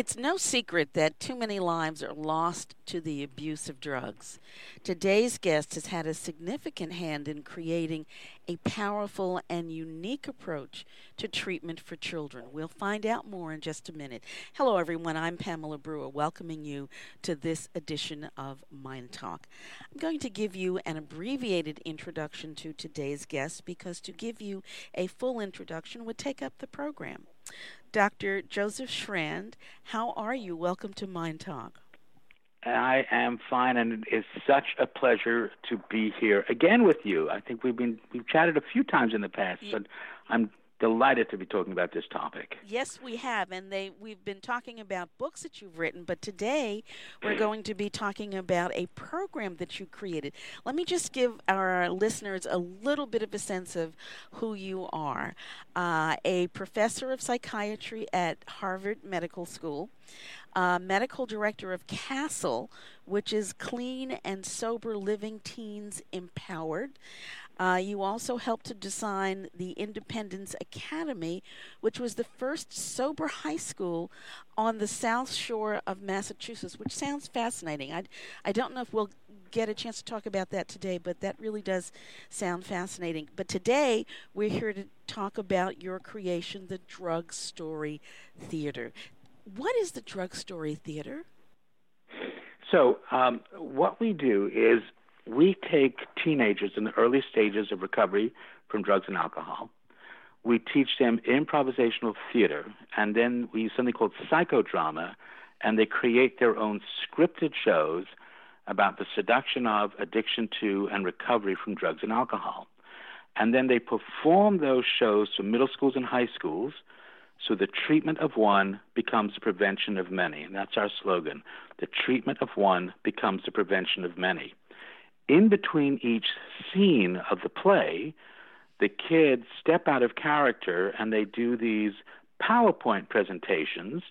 It's no secret that too many lives are lost to the abuse of drugs. Today's guest has had a significant hand in creating a powerful and unique approach to treatment for children. We'll find out more in just a minute. Hello, everyone. I'm Pamela Brewer, welcoming you to this edition of Mind Talk. I'm going to give you an abbreviated introduction to today's guest because to give you a full introduction would take up the program. Dr. Joseph Shrand, how are you? Welcome to Mind Talk. I am fine, and it is such a pleasure to be here again with you. I think we've been we've chatted a few times in the past, but I'm delighted to be talking about this topic. Yes, we have, and they we've been talking about books that you've written, but today we're going to be talking about a program that you created. Let me just give our listeners a little bit of a sense of who you are. Uh, a professor of psychiatry at Harvard Medical School. Uh, medical director of CASTLE, which is Clean and Sober Living Teens Empowered. Uh, you also helped to design the Independence Academy, which was the first sober high school on the South Shore of Massachusetts, which sounds fascinating. I, I don't know if we'll get a chance to talk about that today, but that really does sound fascinating. But today, we're here to talk about your creation, the Drug Story Theater. What is the Drug Story Theater? So, um, what we do is we take teenagers in the early stages of recovery from drugs and alcohol. We teach them improvisational theater, and then we use something called psychodrama, and they create their own scripted shows about the seduction of, addiction to, and recovery from drugs and alcohol. And then they perform those shows to middle schools and high schools. So the treatment of one becomes the prevention of many. And that's our slogan. The treatment of one becomes the prevention of many in between each scene of the play, the kids step out of character and they do these PowerPoint presentations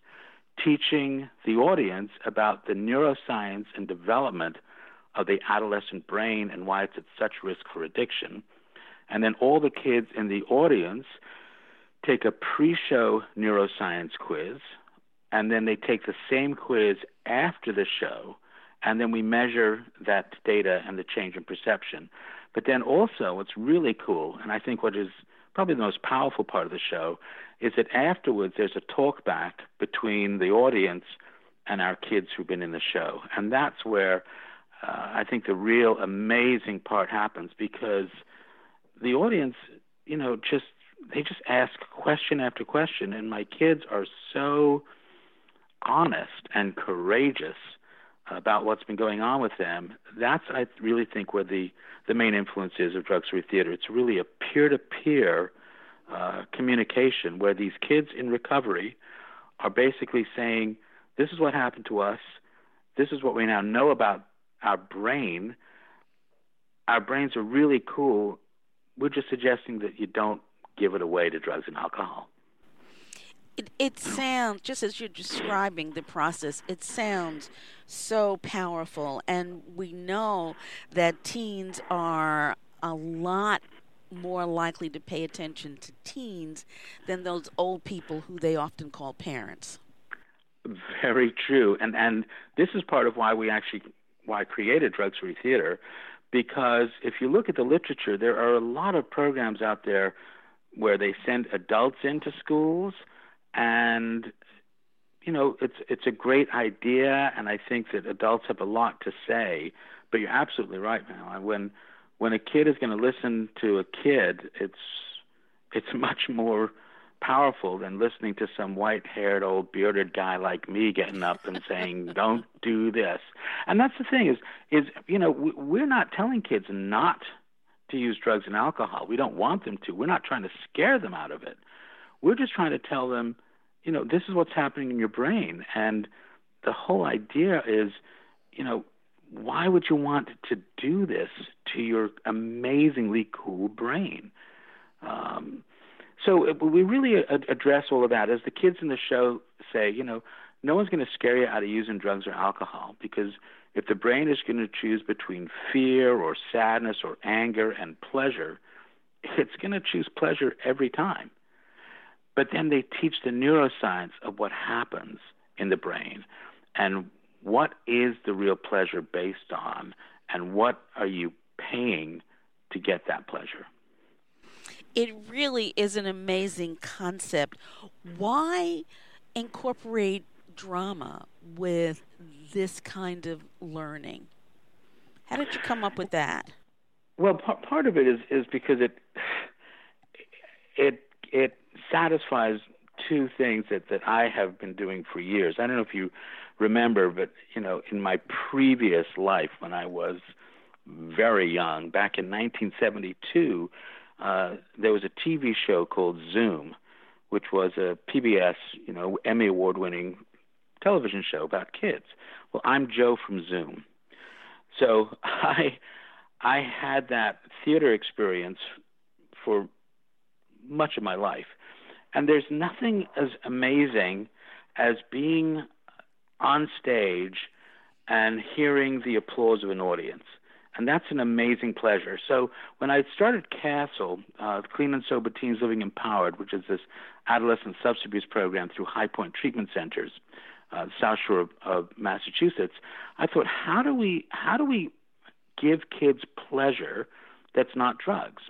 teaching the audience about the neuroscience and development of the adolescent brain and why it's at such risk for addiction. And then all the kids in the audience take a pre show neuroscience quiz, and then they take the same quiz after the show and then we measure that data and the change in perception. But then also, what's really cool, and I think what is probably the most powerful part of the show, is that afterwards there's a talk back between the audience and our kids who've been in the show. And that's where uh, I think the real amazing part happens because the audience, you know, just they just ask question after question, and my kids are so honest and courageous about what's been going on with them, that's I really think where the the main influence is of drug story theater. It's really a peer to peer communication where these kids in recovery are basically saying, "This is what happened to us. This is what we now know about our brain. Our brains are really cool. We're just suggesting that you don't give it away to drugs and alcohol." It, it sounds, just as you're describing the process, it sounds so powerful. And we know that teens are a lot more likely to pay attention to teens than those old people who they often call parents. Very true. And and this is part of why we actually why I created Drug Story Theater because if you look at the literature, there are a lot of programs out there where they send adults into schools and you know it's it's a great idea, and I think that adults have a lot to say. But you're absolutely right, man. When when a kid is going to listen to a kid, it's it's much more powerful than listening to some white-haired old bearded guy like me getting up and saying don't do this and that's the thing is is you know we're not telling kids not to use drugs and alcohol we don't want them to we're not trying to scare them out of it we're just trying to tell them, you know, this is what's happening in your brain. And the whole idea is, you know, why would you want to do this to your amazingly cool brain? Um, so we really address all of that. As the kids in the show say, you know, no one's going to scare you out of using drugs or alcohol because if the brain is going to choose between fear or sadness or anger and pleasure, it's going to choose pleasure every time. But then they teach the neuroscience of what happens in the brain, and what is the real pleasure based on, and what are you paying to get that pleasure? It really is an amazing concept. Why incorporate drama with this kind of learning? How did you come up with that? Well, part part of it is is because it it it satisfies two things that that I have been doing for years. I don't know if you remember, but you know, in my previous life when I was very young, back in 1972, uh, there was a TV show called Zoom, which was a PBS, you know, Emmy award-winning television show about kids. Well, I'm Joe from Zoom, so I I had that theater experience for much of my life, and there's nothing as amazing as being on stage and hearing the applause of an audience. And that's an amazing pleasure. So when I started CASTLE, uh, Clean and Sober Teens Living Empowered, which is this adolescent substance abuse program through High Point Treatment Centers, uh, South Shore of, of Massachusetts, I thought, how do we how do we give kids pleasure that's not drugs?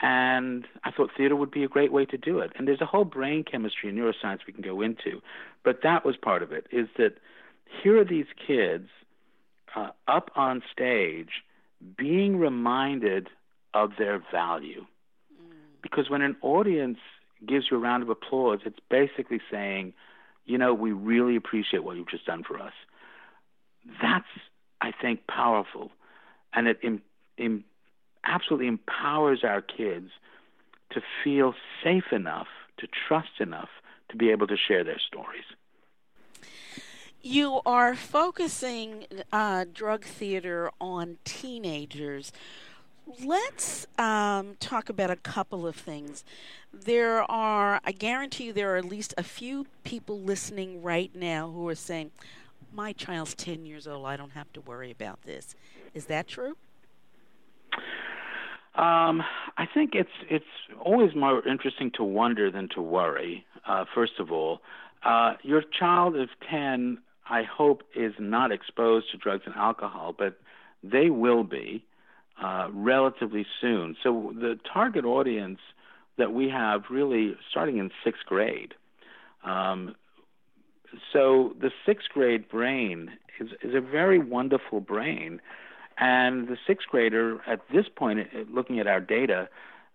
And I thought theater would be a great way to do it. And there's a whole brain chemistry and neuroscience we can go into, but that was part of it. Is that here are these kids uh, up on stage being reminded of their value. Because when an audience gives you a round of applause, it's basically saying, you know, we really appreciate what you've just done for us. That's, I think, powerful. And it Im- Im- absolutely empowers our kids to feel safe enough, to trust enough to be able to share their stories. You are focusing uh, drug theater on teenagers. Let's um, talk about a couple of things. There are, I guarantee you, there are at least a few people listening right now who are saying, My child's 10 years old, I don't have to worry about this. Is that true? Um, I think it's it's always more interesting to wonder than to worry. Uh, first of all, uh, your child of ten, I hope, is not exposed to drugs and alcohol, but they will be uh, relatively soon. So the target audience that we have really starting in sixth grade. Um, so the sixth grade brain is, is a very wonderful brain and the sixth grader, at this point, looking at our data,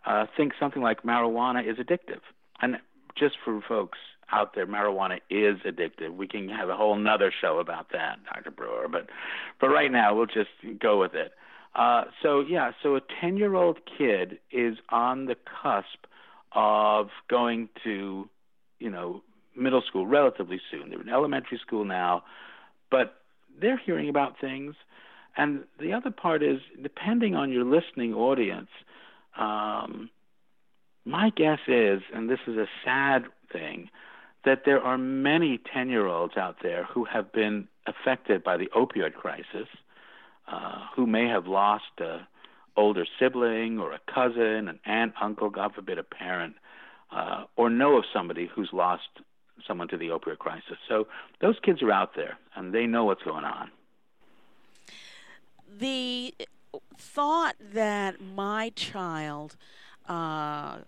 uh, thinks something like marijuana is addictive. And just for folks out there, marijuana is addictive. We can have a whole nother show about that, Dr. Brewer. But, but right now, we'll just go with it. Uh, so yeah, so a 10-year-old kid is on the cusp of going to, you know, middle school relatively soon. They're in elementary school now, but they're hearing about things and the other part is, depending on your listening audience, um, my guess is, and this is a sad thing, that there are many 10 year olds out there who have been affected by the opioid crisis, uh, who may have lost a older sibling or a cousin, an aunt, uncle, God forbid, a parent, uh, or know of somebody who's lost someone to the opioid crisis. So those kids are out there and they know what's going on the thought that my child uh,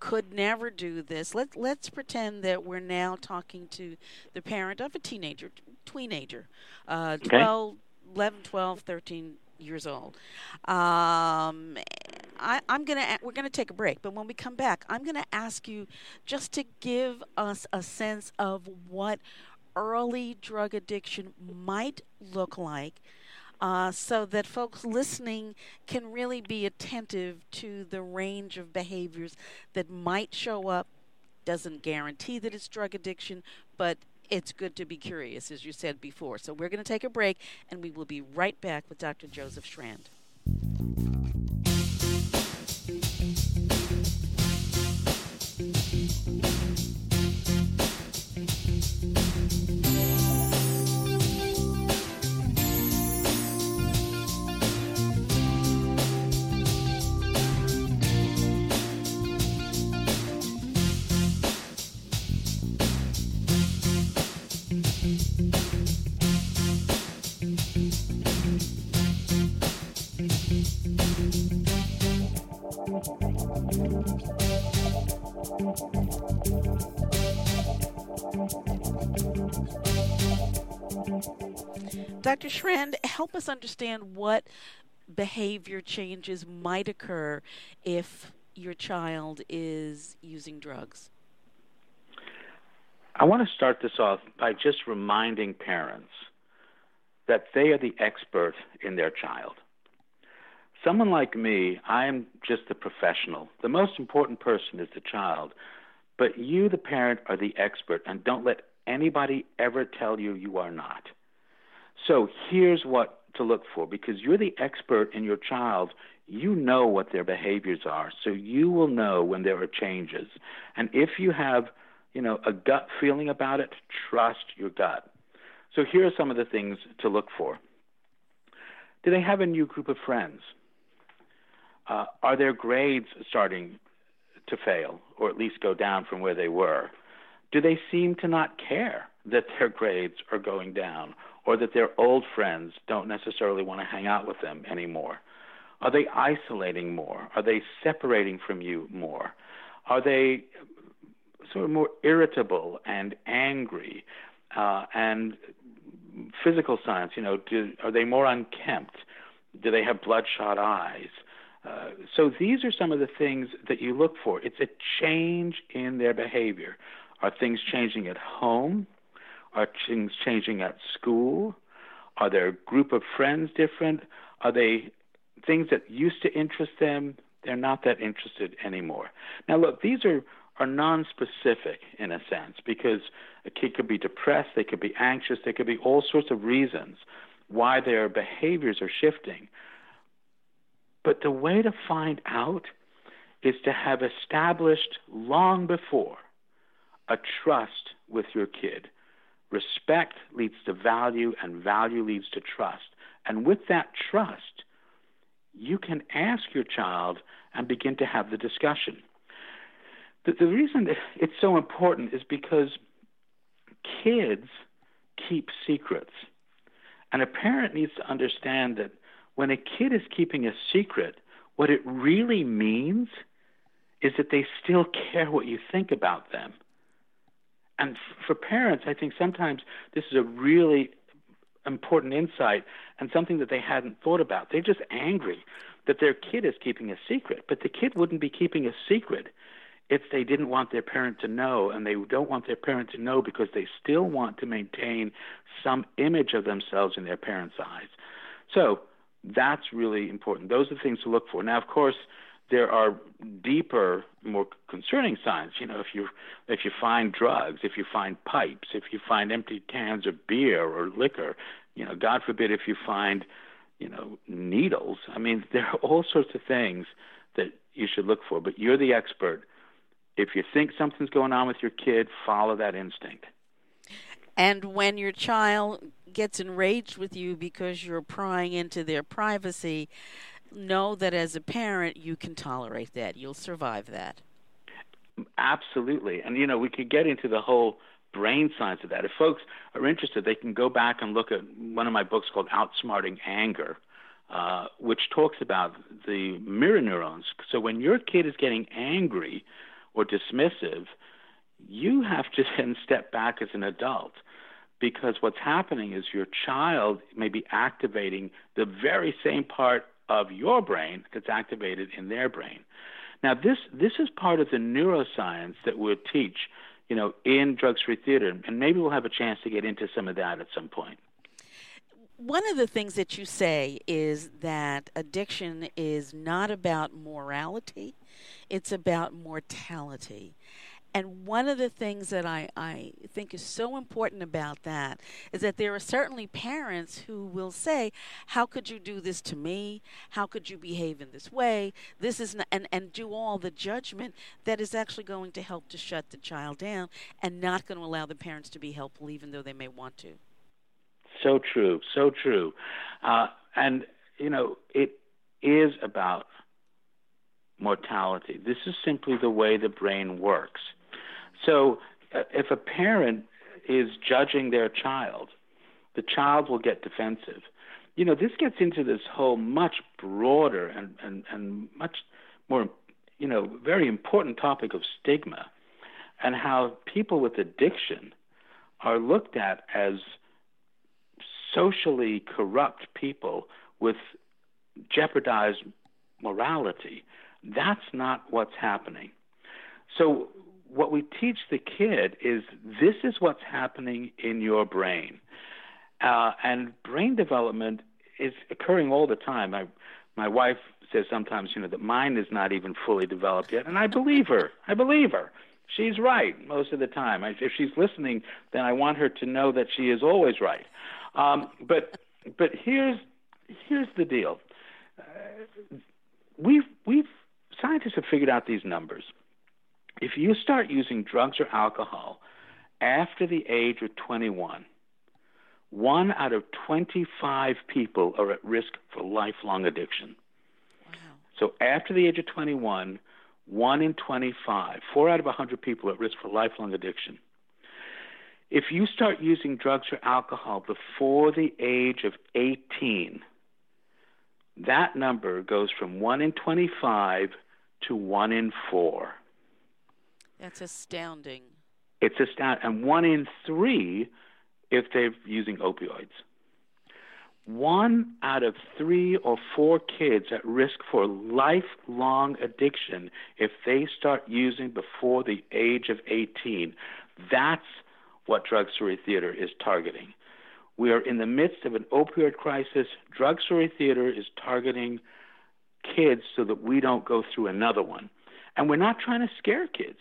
could never do this. Let let's pretend that we're now talking to the parent of a teenager, teenager, uh, 12, 11, 12, 13 years old. Um, I, am gonna we're gonna take a break, but when we come back, I'm gonna ask you just to give us a sense of what early drug addiction might look like uh, so that folks listening can really be attentive to the range of behaviors that might show up. Doesn't guarantee that it's drug addiction, but it's good to be curious, as you said before. So we're going to take a break, and we will be right back with Dr. Joseph Shrand. Dr. Shrand, help us understand what behavior changes might occur if your child is using drugs. I want to start this off by just reminding parents that they are the expert in their child. Someone like me, I am just the professional. The most important person is the child, but you, the parent, are the expert, and don't let anybody ever tell you you are not. So here's what to look for because you're the expert in your child. You know what their behaviors are, so you will know when there are changes. And if you have, you know, a gut feeling about it, trust your gut. So here are some of the things to look for. Do they have a new group of friends? Uh, are their grades starting to fail or at least go down from where they were? Do they seem to not care that their grades are going down or that their old friends don't necessarily want to hang out with them anymore? Are they isolating more? Are they separating from you more? Are they sort of more irritable and angry uh, and physical signs? You know, do, are they more unkempt? Do they have bloodshot eyes? Uh, so these are some of the things that you look for. It's a change in their behavior. Are things changing at home? Are things changing at school? Are their group of friends different? Are they things that used to interest them? They're not that interested anymore. Now, look, these are are non-specific in a sense because a kid could be depressed, they could be anxious, there could be all sorts of reasons why their behaviors are shifting. But the way to find out is to have established long before a trust with your kid. Respect leads to value, and value leads to trust. And with that trust, you can ask your child and begin to have the discussion. The, the reason it's so important is because kids keep secrets. And a parent needs to understand that when a kid is keeping a secret, what it really means is that they still care what you think about them and for parents, I think sometimes this is a really important insight and something that they hadn't thought about. They're just angry that their kid is keeping a secret, but the kid wouldn't be keeping a secret if they didn't want their parent to know, and they don't want their parent to know because they still want to maintain some image of themselves in their parents' eyes. So that's really important. Those are the things to look for. Now, of course, there are deeper, more concerning signs. You know, if you if you find drugs, if you find pipes, if you find empty cans of beer or liquor, you know, God forbid if you find, you know, needles. I mean, there are all sorts of things that you should look for. But you're the expert. If you think something's going on with your kid, follow that instinct. And when your child gets enraged with you because you're prying into their privacy, know that as a parent you can tolerate that. You'll survive that. Absolutely. And you know, we could get into the whole brain science of that. If folks are interested, they can go back and look at one of my books called Outsmarting Anger, uh, which talks about the mirror neurons. So when your kid is getting angry or dismissive, you have to then step back as an adult because what's happening is your child may be activating the very same part of your brain that's activated in their brain. Now, this this is part of the neuroscience that we'll teach, you know, in drug story theater, and maybe we'll have a chance to get into some of that at some point. One of the things that you say is that addiction is not about morality; it's about mortality. And one of the things that I, I think is so important about that is that there are certainly parents who will say, How could you do this to me? How could you behave in this way? This is not, and, and do all the judgment that is actually going to help to shut the child down and not going to allow the parents to be helpful even though they may want to. So true, so true. Uh, and, you know, it is about mortality. This is simply the way the brain works. So uh, if a parent is judging their child, the child will get defensive. You know, this gets into this whole much broader and, and, and much more, you know, very important topic of stigma and how people with addiction are looked at as socially corrupt people with jeopardized morality. That's not what's happening. So, what we teach the kid is this is what's happening in your brain. Uh, and brain development is occurring all the time. I, my wife says sometimes, you know, that mine is not even fully developed yet, and I believe her. I believe her. She's right most of the time. If she's listening, then I want her to know that she is always right. Um, but but here's here's the deal. Uh, we've we've scientists have figured out these numbers. If you start using drugs or alcohol after the age of 21, one out of 25 people are at risk for lifelong addiction. Wow. So after the age of 21, one in 25, four out of 100 people are at risk for lifelong addiction. If you start using drugs or alcohol before the age of 18, that number goes from 1 in 25 to 1 in 4. That's astounding. It's astounding. And 1 in 3 if they're using opioids. One out of three or four kids at risk for lifelong addiction if they start using before the age of 18. That's what Drug Story Theater is targeting. We are in the midst of an opioid crisis. Drug Story Theater is targeting kids so that we don't go through another one. And we're not trying to scare kids.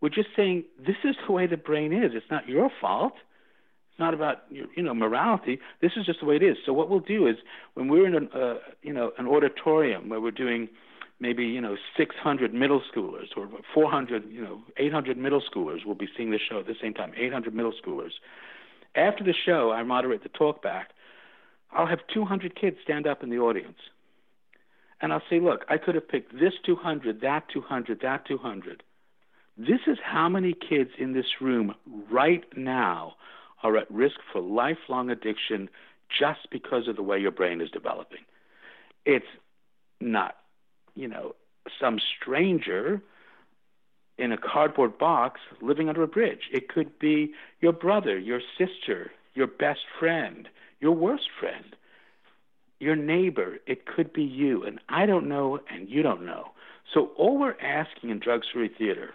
We're just saying this is the way the brain is. It's not your fault. It's not about you know morality. This is just the way it is. So what we'll do is when we're in an uh, you know an auditorium where we're doing maybe you know 600 middle schoolers or 400 you know 800 middle schoolers will be seeing the show at the same time 800 middle schoolers after the show i moderate the talk back i'll have 200 kids stand up in the audience and i'll say look i could have picked this 200 that 200 that 200 this is how many kids in this room right now are at risk for lifelong addiction just because of the way your brain is developing it's not you know, some stranger in a cardboard box living under a bridge. It could be your brother, your sister, your best friend, your worst friend, your neighbor. It could be you. And I don't know, and you don't know. So all we're asking in Drug Story Theater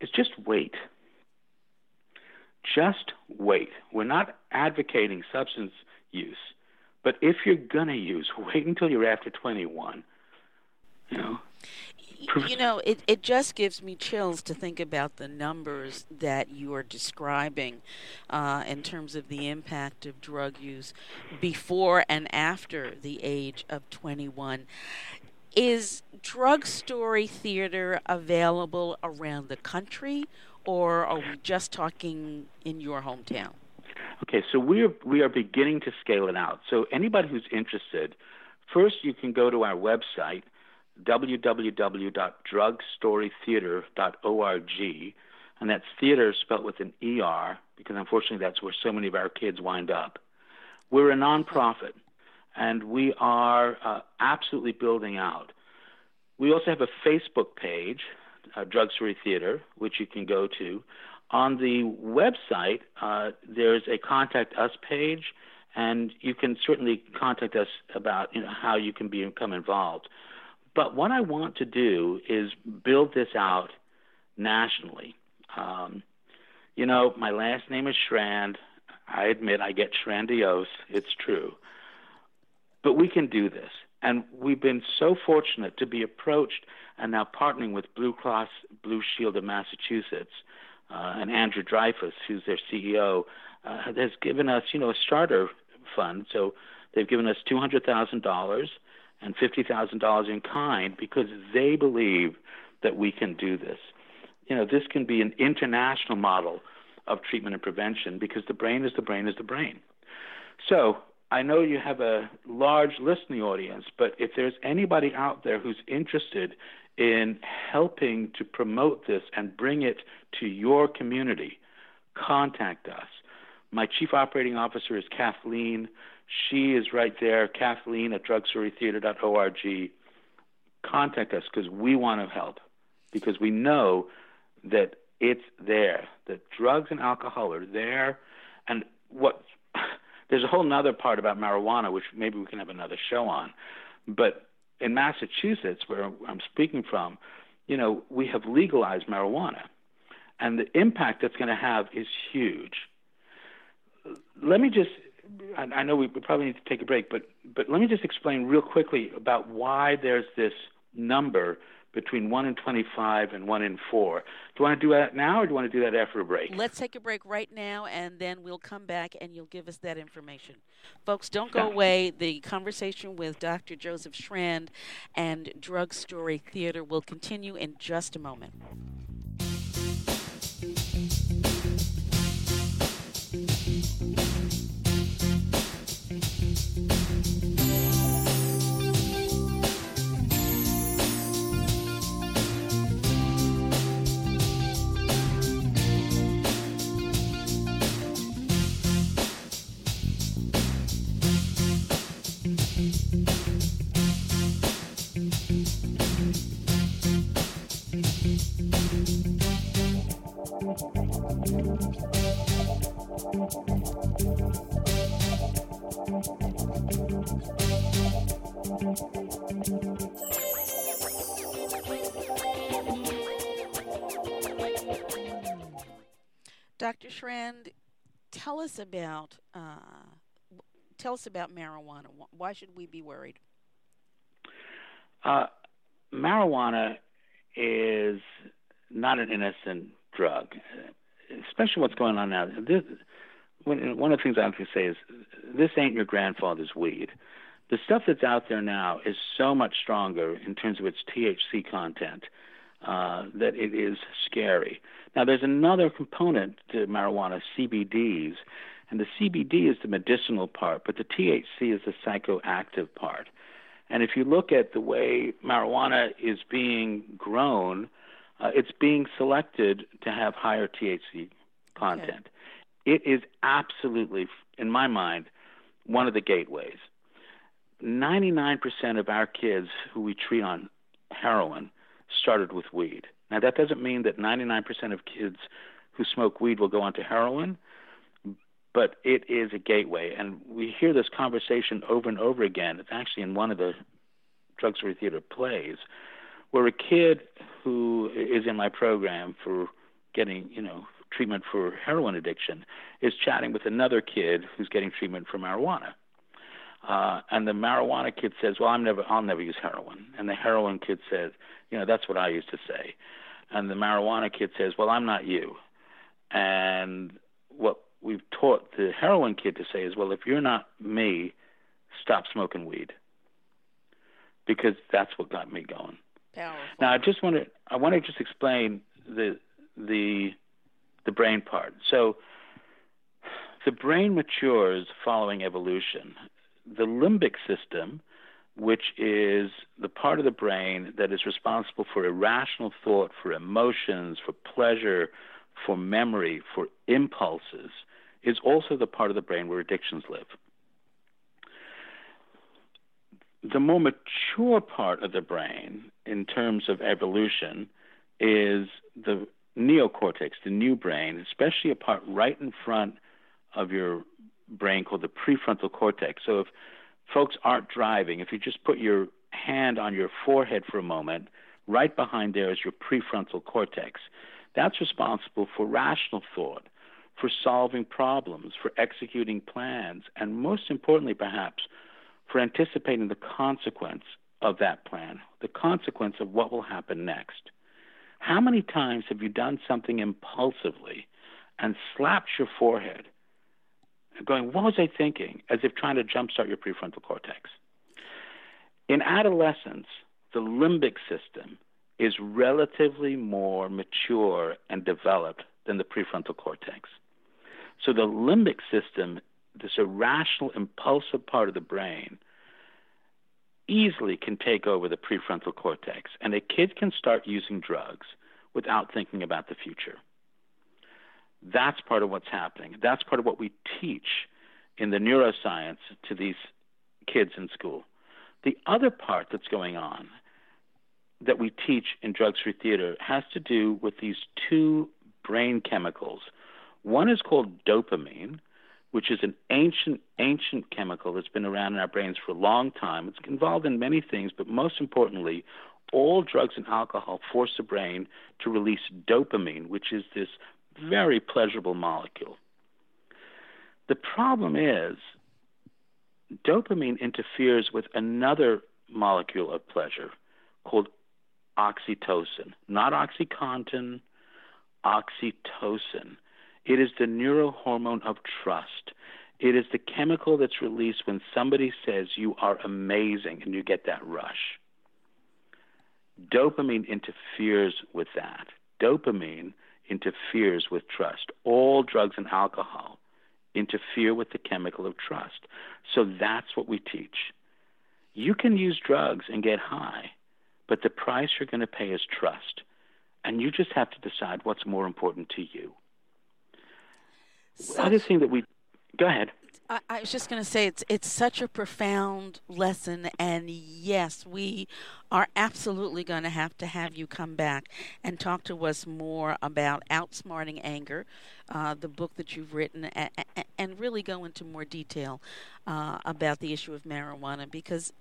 is just wait. Just wait. We're not advocating substance use, but if you're going to use, wait until you're after 21 you know. You know, it, it just gives me chills to think about the numbers that you are describing uh, in terms of the impact of drug use before and after the age of 21. Is drug story theater available around the country, or are we just talking in your hometown? Okay, so we are we are beginning to scale it out. So anybody who's interested, first you can go to our website www.drugstorytheater.org, and that's theater spelled with an ER because unfortunately that's where so many of our kids wind up. We're a nonprofit, and we are uh, absolutely building out. We also have a Facebook page, uh, Drug Story Theater, which you can go to. On the website, uh, there's a contact us page, and you can certainly contact us about you know, how you can become involved. But what I want to do is build this out nationally. Um, you know, my last name is Shrand. I admit I get Shrandiose. It's true. But we can do this. And we've been so fortunate to be approached and now partnering with Blue Cross Blue Shield of Massachusetts uh, and Andrew Dreyfus, who's their CEO, uh, has given us, you know, a starter fund. So they've given us $200,000 and $50,000 in kind because they believe that we can do this. You know, this can be an international model of treatment and prevention because the brain is the brain is the brain. So I know you have a large listening audience, but if there's anybody out there who's interested in helping to promote this and bring it to your community, contact us. My chief operating officer is Kathleen. She is right there, Kathleen at drugstorytheater.org. Contact us because we want to help, because we know that it's there, that drugs and alcohol are there. And what there's a whole other part about marijuana, which maybe we can have another show on. But in Massachusetts, where I'm speaking from, you know, we have legalized marijuana, and the impact that's going to have is huge. Let me just I know we probably need to take a break, but but let me just explain real quickly about why there's this number between 1 in 25 and 1 in 4. Do you want to do that now or do you want to do that after a break? Let's take a break right now and then we'll come back and you'll give us that information. Folks, don't go away. The conversation with Dr. Joseph Shrand and Drug Story Theater will continue in just a moment. Dr. Shrand, tell us about uh, tell us about marijuana. Why should we be worried? Uh, marijuana is not an innocent drug, especially what's going on now. This, one of the things I like to say is this ain't your grandfather's weed. The stuff that's out there now is so much stronger in terms of its THC content uh, that it is scary. Now, there's another component to marijuana, CBDs, and the CBD is the medicinal part, but the THC is the psychoactive part. And if you look at the way marijuana is being grown, uh, it's being selected to have higher THC content. Okay. It is absolutely, in my mind, one of the gateways. 99% of our kids who we treat on heroin started with weed. Now, that doesn't mean that 99% of kids who smoke weed will go on to heroin, but it is a gateway. And we hear this conversation over and over again. It's actually in one of the Drug Story Theater plays, where a kid who is in my program for getting, you know, treatment for heroin addiction is chatting with another kid who's getting treatment for marijuana. Uh, and the marijuana kid says, "Well, I'm never, I'll never use heroin." And the heroin kid says, "You know, that's what I used to say." And the marijuana kid says, "Well, I'm not you." And what we've taught the heroin kid to say is, "Well, if you're not me, stop smoking weed." Because that's what got me going. Powerful. Now, I just want to, I want to just explain the the the brain part. So the brain matures following evolution the limbic system, which is the part of the brain that is responsible for irrational thought, for emotions, for pleasure, for memory, for impulses, is also the part of the brain where addictions live. The more mature part of the brain, in terms of evolution, is the neocortex, the new brain, especially a part right in front of your brain called the prefrontal cortex. So if folks aren't driving, if you just put your hand on your forehead for a moment, right behind there is your prefrontal cortex. That's responsible for rational thought, for solving problems, for executing plans, and most importantly, perhaps, for anticipating the consequence of that plan, the consequence of what will happen next. How many times have you done something impulsively and slapped your forehead going, what was I thinking? As if trying to jumpstart your prefrontal cortex. In adolescence, the limbic system is relatively more mature and developed than the prefrontal cortex. So the limbic system, this irrational, impulsive part of the brain, easily can take over the prefrontal cortex, and a kid can start using drugs without thinking about the future. That's part of what's happening. That's part of what we teach in the neuroscience to these kids in school. The other part that's going on that we teach in drug story theater has to do with these two brain chemicals. One is called dopamine, which is an ancient, ancient chemical that's been around in our brains for a long time. It's involved in many things, but most importantly, all drugs and alcohol force the brain to release dopamine, which is this very pleasurable molecule. The problem is, dopamine interferes with another molecule of pleasure called oxytocin, not Oxycontin, oxytocin. It is the neurohormone of trust. It is the chemical that's released when somebody says you are amazing and you get that rush. Dopamine interferes with that. Dopamine interferes with trust. All drugs and alcohol interfere with the chemical of trust. So that's what we teach. You can use drugs and get high, but the price you're going to pay is trust. And you just have to decide what's more important to you. Other thing that we go ahead. I, I was just going to say it's it's such a profound lesson, and yes, we are absolutely going to have to have you come back and talk to us more about outsmarting anger, uh, the book that you've written, and, and really go into more detail uh, about the issue of marijuana because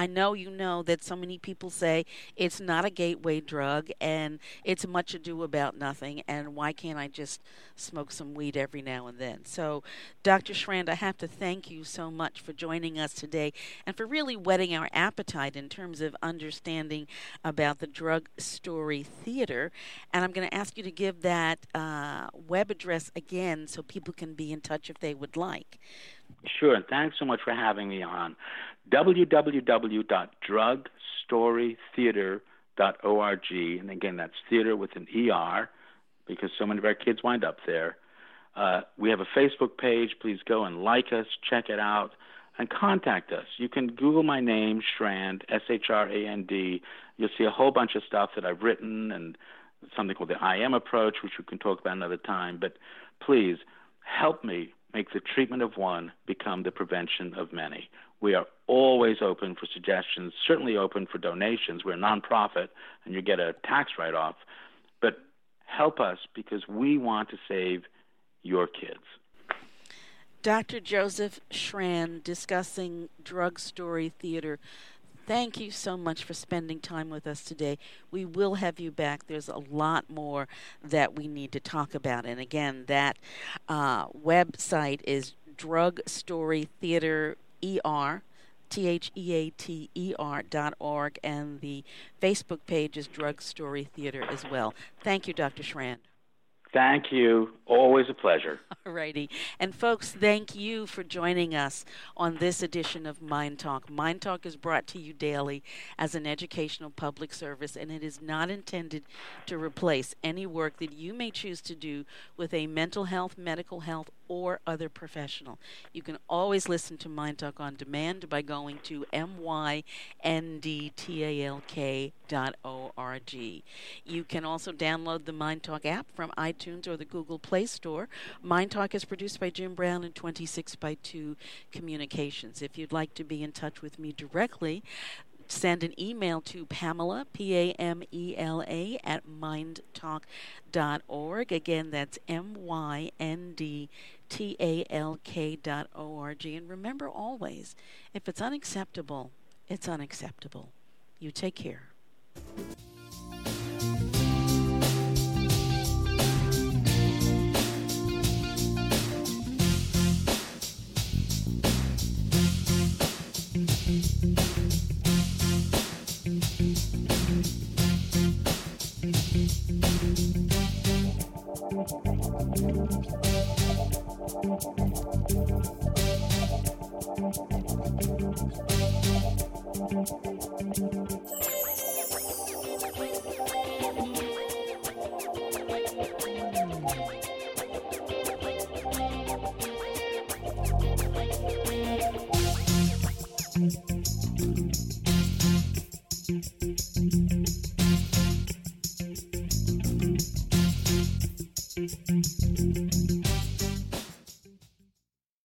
I know you know that so many people say it's not a gateway drug and it's much ado about nothing, and why can't I just smoke some weed every now and then? So, Dr. Shrand, I have to thank you so much for joining us today and for really whetting our appetite in terms of understanding about the drug story theater. And I'm going to ask you to give that uh, web address again so people can be in touch if they would like. Sure, thanks so much for having me on www.drugstorytheater.org. And again, that's theater with an ER because so many of our kids wind up there. Uh, we have a Facebook page. Please go and like us, check it out, and contact us. You can Google my name, Shrand, S H R A N D. You'll see a whole bunch of stuff that I've written and something called the I am approach, which we can talk about another time. But please help me make the treatment of one become the prevention of many. We are always open for suggestions, certainly open for donations. We're a nonprofit and you get a tax write off. But help us because we want to save your kids. Dr. Joseph Shrand discussing Drug Story Theater. Thank you so much for spending time with us today. We will have you back. There's a lot more that we need to talk about. And again, that uh, website is Drug Story Theater ER, T H E A T E R dot org, and the Facebook page is Drug Story Theater as well. Thank you, Dr. Shrand. Thank you. Always a pleasure. All righty. And folks, thank you for joining us on this edition of Mind Talk. Mind Talk is brought to you daily as an educational public service, and it is not intended to replace any work that you may choose to do with a mental health, medical health, or other professional. You can always listen to Mind Talk on demand by going to myndtalk.org. You can also download the Mind Talk app from iTunes or the Google Play Store. Mind Talk is produced by Jim Brown and 26 by 2 Communications. If you'd like to be in touch with me directly, send an email to Pamela, P A M E L A, at myndtalk.org. Again, that's M Y N D T A L K dot O R G. And remember always, if it's unacceptable, it's unacceptable. You take care. Thank you.